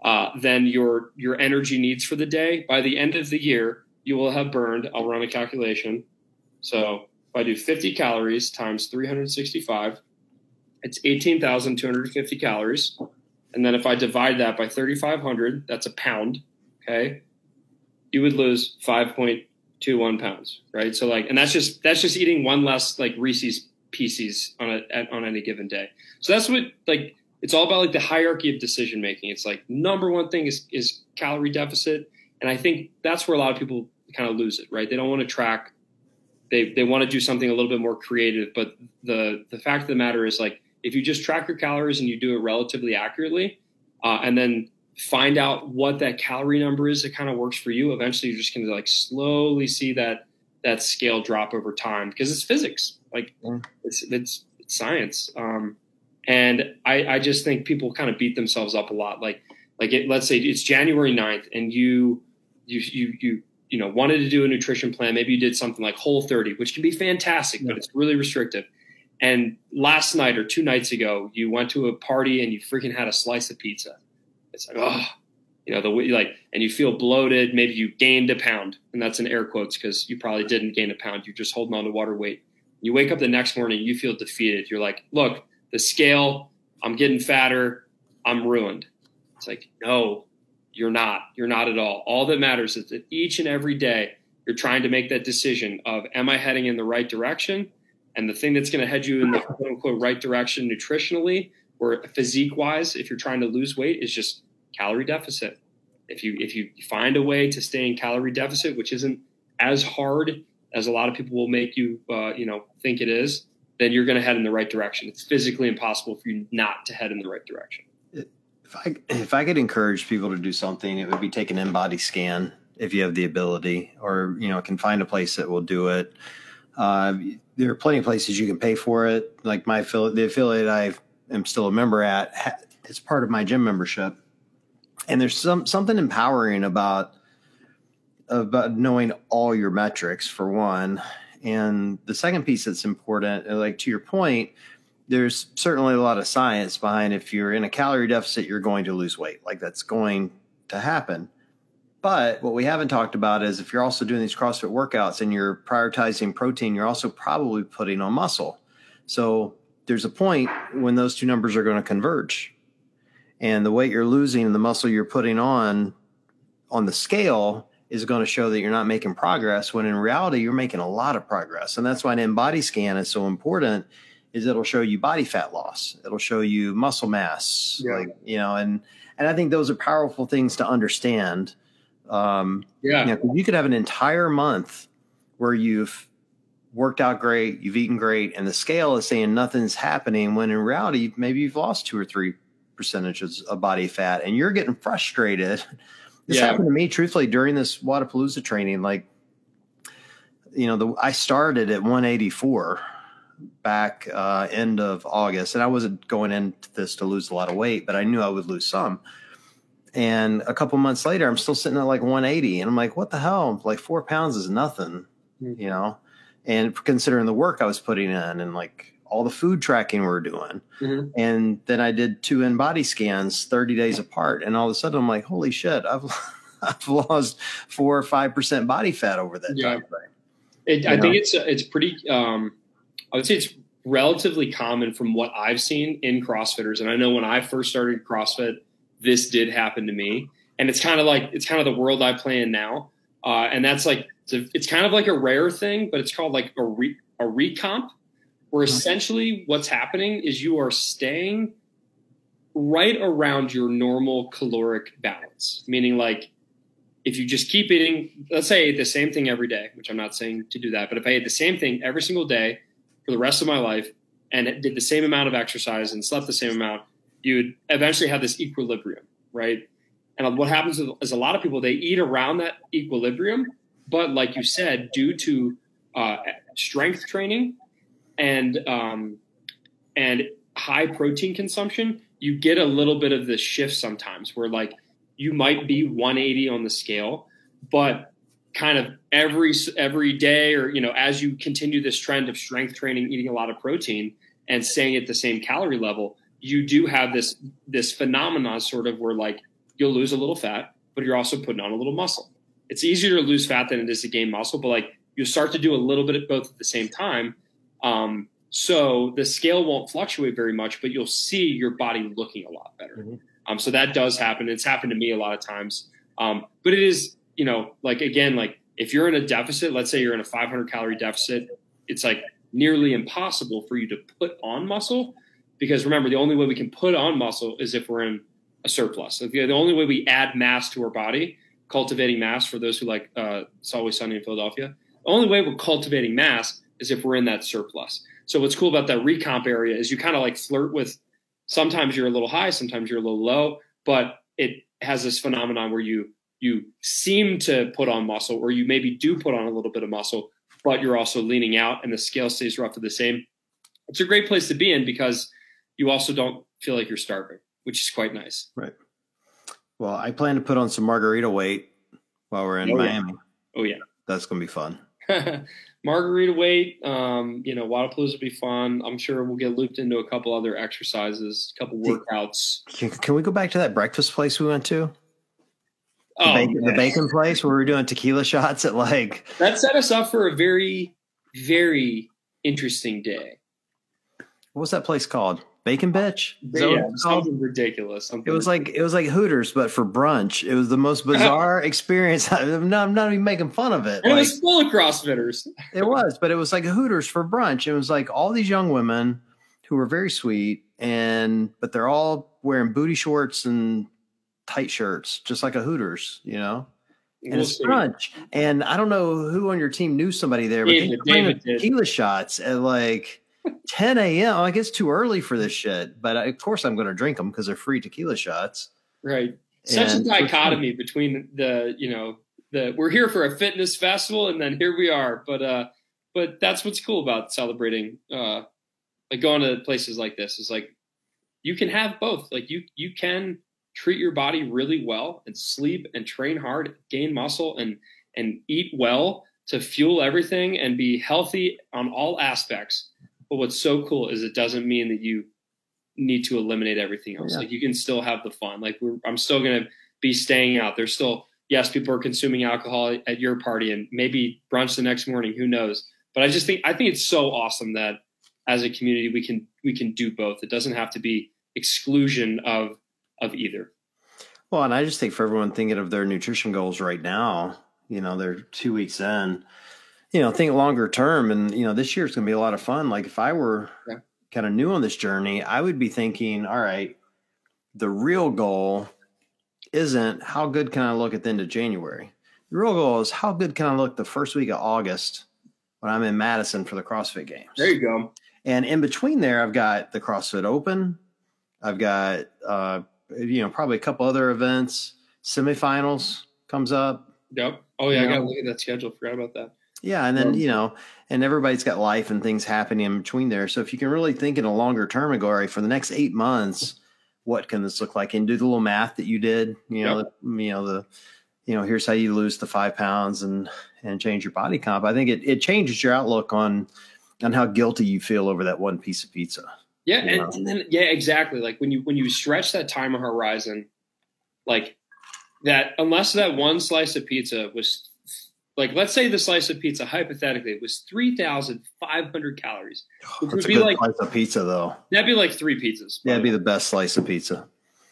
uh, than your your energy needs for the day, by the end of the year, you will have burned. I'll run a calculation. So if I do 50 calories times 365, it's 18,250 calories. And then if I divide that by 3,500, that's a pound. Okay. You would lose 5.21 pounds, right? So like, and that's just, that's just eating one less like Reese's pieces on a, on any given day. So that's what like, it's all about like the hierarchy of decision making. It's like number one thing is, is calorie deficit. And I think that's where a lot of people kind of lose it, right? They don't want to track. They, they want to do something a little bit more creative, but the, the fact of the matter is like, if you just track your calories and you do it relatively accurately, uh, and then find out what that calorie number is that kind of works for you, eventually you're just going to like slowly see that that scale drop over time because it's physics, like yeah. it's, it's, it's science. Um, and I, I just think people kind of beat themselves up a lot. Like like it, let's say it's January 9th and you you you you you know wanted to do a nutrition plan. Maybe you did something like Whole 30, which can be fantastic, yeah. but it's really restrictive and last night or two nights ago, you went to a party and you freaking had a slice of pizza. It's like, oh, you know, the like, and you feel bloated. Maybe you gained a pound, and that's in air quotes because you probably didn't gain a pound. You're just holding on to water weight. You wake up the next morning, you feel defeated. You're like, look, the scale, I'm getting fatter. I'm ruined. It's like, no, you're not. You're not at all. All that matters is that each and every day you're trying to make that decision of, am I heading in the right direction? And the thing that's going to head you in the quote unquote right direction nutritionally or physique wise, if you're trying to lose weight, is just calorie deficit. If you if you find a way to stay in calorie deficit, which isn't as hard as a lot of people will make you uh, you know think it is, then you're going to head in the right direction. It's physically impossible for you not to head in the right direction. If I if I could encourage people to do something, it would be take an InBody scan if you have the ability, or you know, can find a place that will do it. Uh, there are plenty of places you can pay for it. Like my affiliate, the affiliate I am still a member at, it's part of my gym membership. And there's some something empowering about about knowing all your metrics for one. And the second piece that's important, like to your point, there's certainly a lot of science behind if you're in a calorie deficit, you're going to lose weight. Like that's going to happen. But what we haven't talked about is if you're also doing these CrossFit workouts and you're prioritizing protein, you're also probably putting on muscle. So there's a point when those two numbers are going to converge. And the weight you're losing and the muscle you're putting on on the scale is going to show that you're not making progress when in reality you're making a lot of progress. And that's why InBody scan is so important is it'll show you body fat loss. It'll show you muscle mass, Yeah. like you know, and and I think those are powerful things to understand. Um, Yeah. you, know, you could have an entire month where you've worked out great, you've eaten great, and the scale is saying nothing's happening. When in reality, maybe you've lost two or three percentages of body fat, and you're getting frustrated. This Yeah. happened to me, truthfully, during this Wodapalooza training. Like, you know, the I started at 184 back uh, end of August, and I wasn't going into this to lose a lot of weight, but I knew I would lose some. And a couple months later, I'm still sitting at like 180, and I'm like, what the hell? Like four pounds is nothing, Mhm. you know. And considering the work I was putting in, and like all the food tracking we're doing, Mhm. and then I did two InBody scans 30 days apart, and all of a sudden I'm like, holy shit, I've I've lost four or five percent body fat over that Yeah. time frame. It, I You think it's it's pretty. Um, I would say it's relatively common from what I've seen in CrossFitters, and I know when I first started CrossFit, this did happen to me, and it's kind of like it's kind of the world I play in now, uh, and that's like it's, a, it's kind of like a rare thing, but it's called like a re, a recomp, where Mhm. essentially what's happening is you are staying right around your normal caloric balance, meaning like if you just keep eating, let's say I ate the same thing every day, which I'm not saying to do that, but if I ate the same thing every single day for the rest of my life and did the same amount of exercise and slept the same amount, you would eventually have this equilibrium, right? And what happens is, a lot of people they eat around that equilibrium, but like you said, due to uh, strength training and um, and high protein consumption, you get a little bit of this shift sometimes where like you might be 180 on the scale, but kind of every every day or you know as you continue this trend of strength training, eating a lot of protein and staying at the same calorie level, you do have this this phenomenon sort of where like you'll lose a little fat, but you're also putting on a little muscle. It's easier to lose fat than it is to gain muscle, but like you start to do a little bit of both at the same time. Um, so the scale won't fluctuate very much, but you'll see your body looking a lot better. Mhm. Um, so that does happen. It's happened to me a lot of times. Um, but it is, you know, like again, like if you're in a deficit, let's say you're in a 500 calorie deficit, it's like nearly impossible for you to put on muscle because remember, the only way we can put on muscle is if we're in a surplus. The only way we add mass to our body, cultivating mass for those who like uh, it's always sunny in Philadelphia. The only way we're cultivating mass is if we're in that surplus. So what's cool about that recomp area is you kind of like flirt with. Sometimes you're a little high, sometimes you're a little low, but it has this phenomenon where you you seem to put on muscle, or you maybe do put on a little bit of muscle, but you're also leaning out, and the scale stays roughly the same. It's a great place to be in because you also don't feel like you're starving, which is quite nice. Right. Well, I plan to put on some margarita weight while we're in Oh, yeah. Miami. Oh yeah. That's gonna be fun. margarita weight. Um, you know, water Wodapalooza would be fun. I'm sure we'll get looped into a couple other exercises, a couple workouts. Can, can we go back to that breakfast place we went to? The, Oh, bacon, the bacon place where we were doing tequila shots at like that set us up for a very, very interesting day. what was that place called? Bacon Bitch? Is that what yeah, it was called? something ridiculous. Something It was like it was like Hooters, but for brunch. It was the most bizarre experience. I'm not, I'm not even making fun of it. and it was full of CrossFitters. It was, but it was like Hooters for brunch. It was like all these young women who were very sweet, and but they're all wearing booty shorts and tight shirts, just like a Hooters, you know. And We'll it's see. brunch, and I don't know who on your team knew somebody there, but they David- were David tequila shots at like 10 a.m. Like it's too early for this shit, but of course I'm going to drink them because they're free tequila shots. Right. Such And- a dichotomy between the, you know, the we're here for a fitness festival and then here we are. But uh but that's what's cool about celebrating uh like going to places like this is like you can have both. Like you you can treat your body really well and sleep and train hard, gain muscle and and eat well to fuel everything and be healthy on all aspects. But what's so cool is it doesn't mean that you need to eliminate everything else. Yeah. Like you can still have the fun. Like we're, I'm still going to be staying out. There's still yes, people are consuming alcohol at your party and maybe brunch the next morning. Who knows? But I just think I think it's so awesome that as a community we can we can do both. It doesn't have to be exclusion of of either. Well, and I just think for everyone thinking of their nutrition goals right now, you know, they're two weeks in, you know, think longer term. And, you know, this year's going to be a lot of fun. Like if I were, Yeah. kind of new on this journey, I would be thinking, all right, the real goal isn't how good can I look at the end of January. The real goal is how good can I look the first week of August when I'm in Madison for the CrossFit Games. There you go. And in between there, I've got the CrossFit Open. I've got uh, you know probably a couple other events. Semifinals comes up. Yep. Oh yeah, I gotta look at that schedule. Forgot about that. Yeah, and then you know, and everybody's got life and things happening in between there. So if you can really think in a longer term and go, all right, for the next eight months, what can this look like? And do the little math that you did. You know, the, you know the, you know, here's how you lose the five pounds and and change your body comp. I think it it changes your outlook on on how guilty you feel over that one piece of pizza. Yeah, and, and then yeah, exactly. Like when you when you stretch that time horizon, like that, unless that one slice of pizza was like, let's say the slice of pizza hypothetically was three thousand five hundred calories. Oh, which That's would a be good like slice of pizza, though. that'd be like three pizzas. Yeah, it'd be the best slice of pizza.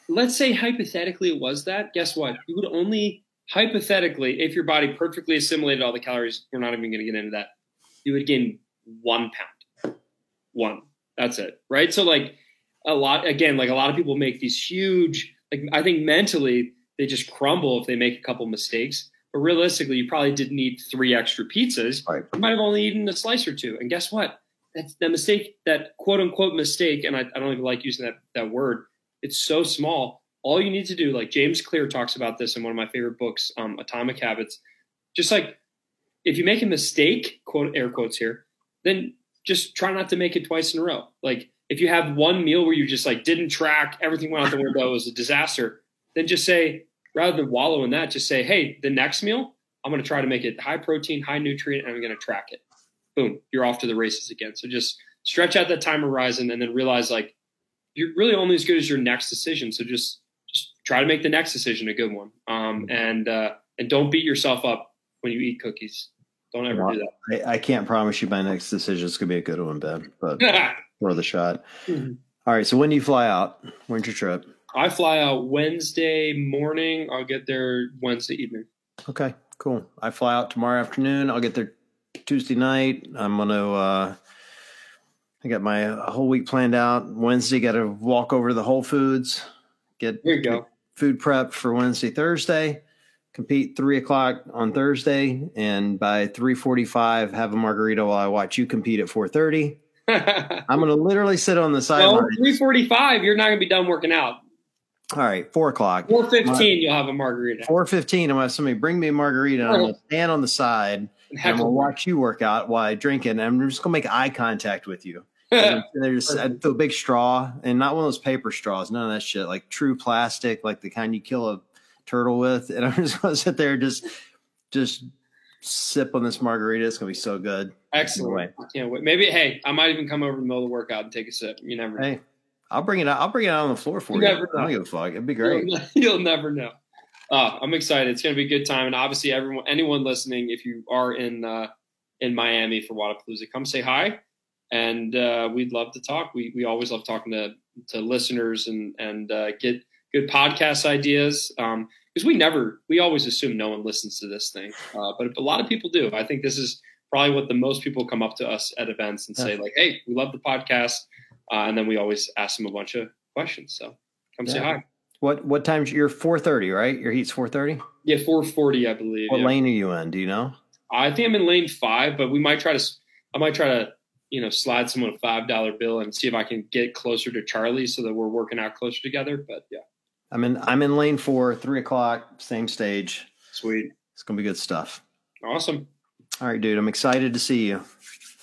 let's say hypothetically it was that. Guess what? You would only hypothetically, if your body perfectly assimilated all the calories, we're not even going to get into that. You would gain one pound. One. That's it. Right. So like a lot again, like a lot of people make these huge. Like I think mentally they just crumble if they make a couple mistakes. But realistically, you probably didn't eat three extra pizzas. Right. You might have only eaten a slice or two. And guess what? That's the mistake, that quote unquote mistake, and I, I don't even like using that that word. It's so small. All you need to do, like James Clear talks about this in one of my favorite books, um, Atomic Habits. Just like if you make a mistake, quote air quotes here, then just try not to make it twice in a row. Like if you have one meal where you just like didn't track, everything went out the window, it was a disaster, then just say, rather than wallow in that, just say, hey, the next meal, I'm going to try to make it high protein, high nutrient, and I'm going to track it. Boom, you're off to the races again. So just stretch out that time horizon and then realize like you're really only as good as your next decision. So just just try to make the next decision a good one. Um, and uh, and don't beat yourself up when you eat cookies. Don't ever do I, I can't promise you my next decision is going to be a good one, Ben, but that. worth the shot. Mhm. All right. So when do you fly out? When's your trip? I fly out Wednesday morning. I'll get there Wednesday evening. Okay, cool. I fly out tomorrow afternoon. I'll get there Tuesday night. I'm gonna. uh I got my whole week planned out. Wednesday, got to walk over to the Whole Foods, get There you go. food prep for Wednesday, Thursday. Compete three o'clock on Thursday, and by three forty-five, have a margarita while I watch you compete at four thirty. I'm gonna literally sit on the well, sideline. three forty-five. You're not gonna be done working out. All right, four o'clock. Four fifteen. You'll have a margarita. Four fifteen. I'm gonna have somebody bring me a margarita. And I'm gonna stand on the side. And I'm gonna watch you work out while I drink it. And I'm just gonna make eye contact with you. And there's a big straw and not one of those paper straws, none of that shit. Like true plastic, like the kind you kill a turtle with. And I'm just gonna sit there, and just just sip on this margarita. It's gonna be so good. Excellent. I can't wait. Maybe hey, I might even come over in the middle of the workout and take a sip. You never know. Hey, I'll bring it out. I'll bring it out on the floor for You you. never I don't give a fuck. It'd be great. You'll, you'll never know. Uh, I'm excited. It's to be a good time, and obviously, everyone, anyone listening, if you are in uh, in Miami for Wodapalooza, come say hi, and uh, we'd love to talk. We we always love talking to to listeners and and uh, get good podcast ideas because we never we always assume no one listens to this thing, uh, but a lot of people do. I think this is probably what the most people come up to us at events and say like, "Hey, we love the podcast," uh, and then we always ask them a bunch of questions. So come say hi. What what time's you're four thirty, right? Your heat's four thirty? Yeah, 440, I believe. What yeah. lane are you in? Do you know? I think I'm in lane five, but we might try to. I might try to, you know, slide someone a five dollar bill and see if I can get closer to Charlie so that we're working out closer together. But yeah, I'm in I'm in lane four, three o'clock, same stage. sweet, It's gonna be good stuff. awesome. All right, dude. I'm excited to see you.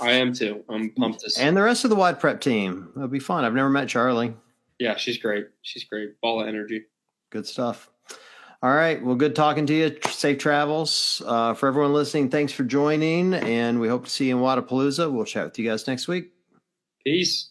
I am too. I'm pumped. To see. And the rest of the WOD Prep team. It'll be fun. I've never met Charlie. yeah, she's great. She's great. Ball of energy. Good stuff. All right. Well, good talking to you. Safe travels. Uh, for everyone listening, thanks for joining. And we hope to see you in Wodapalooza. We'll chat with you guys next week. Peace.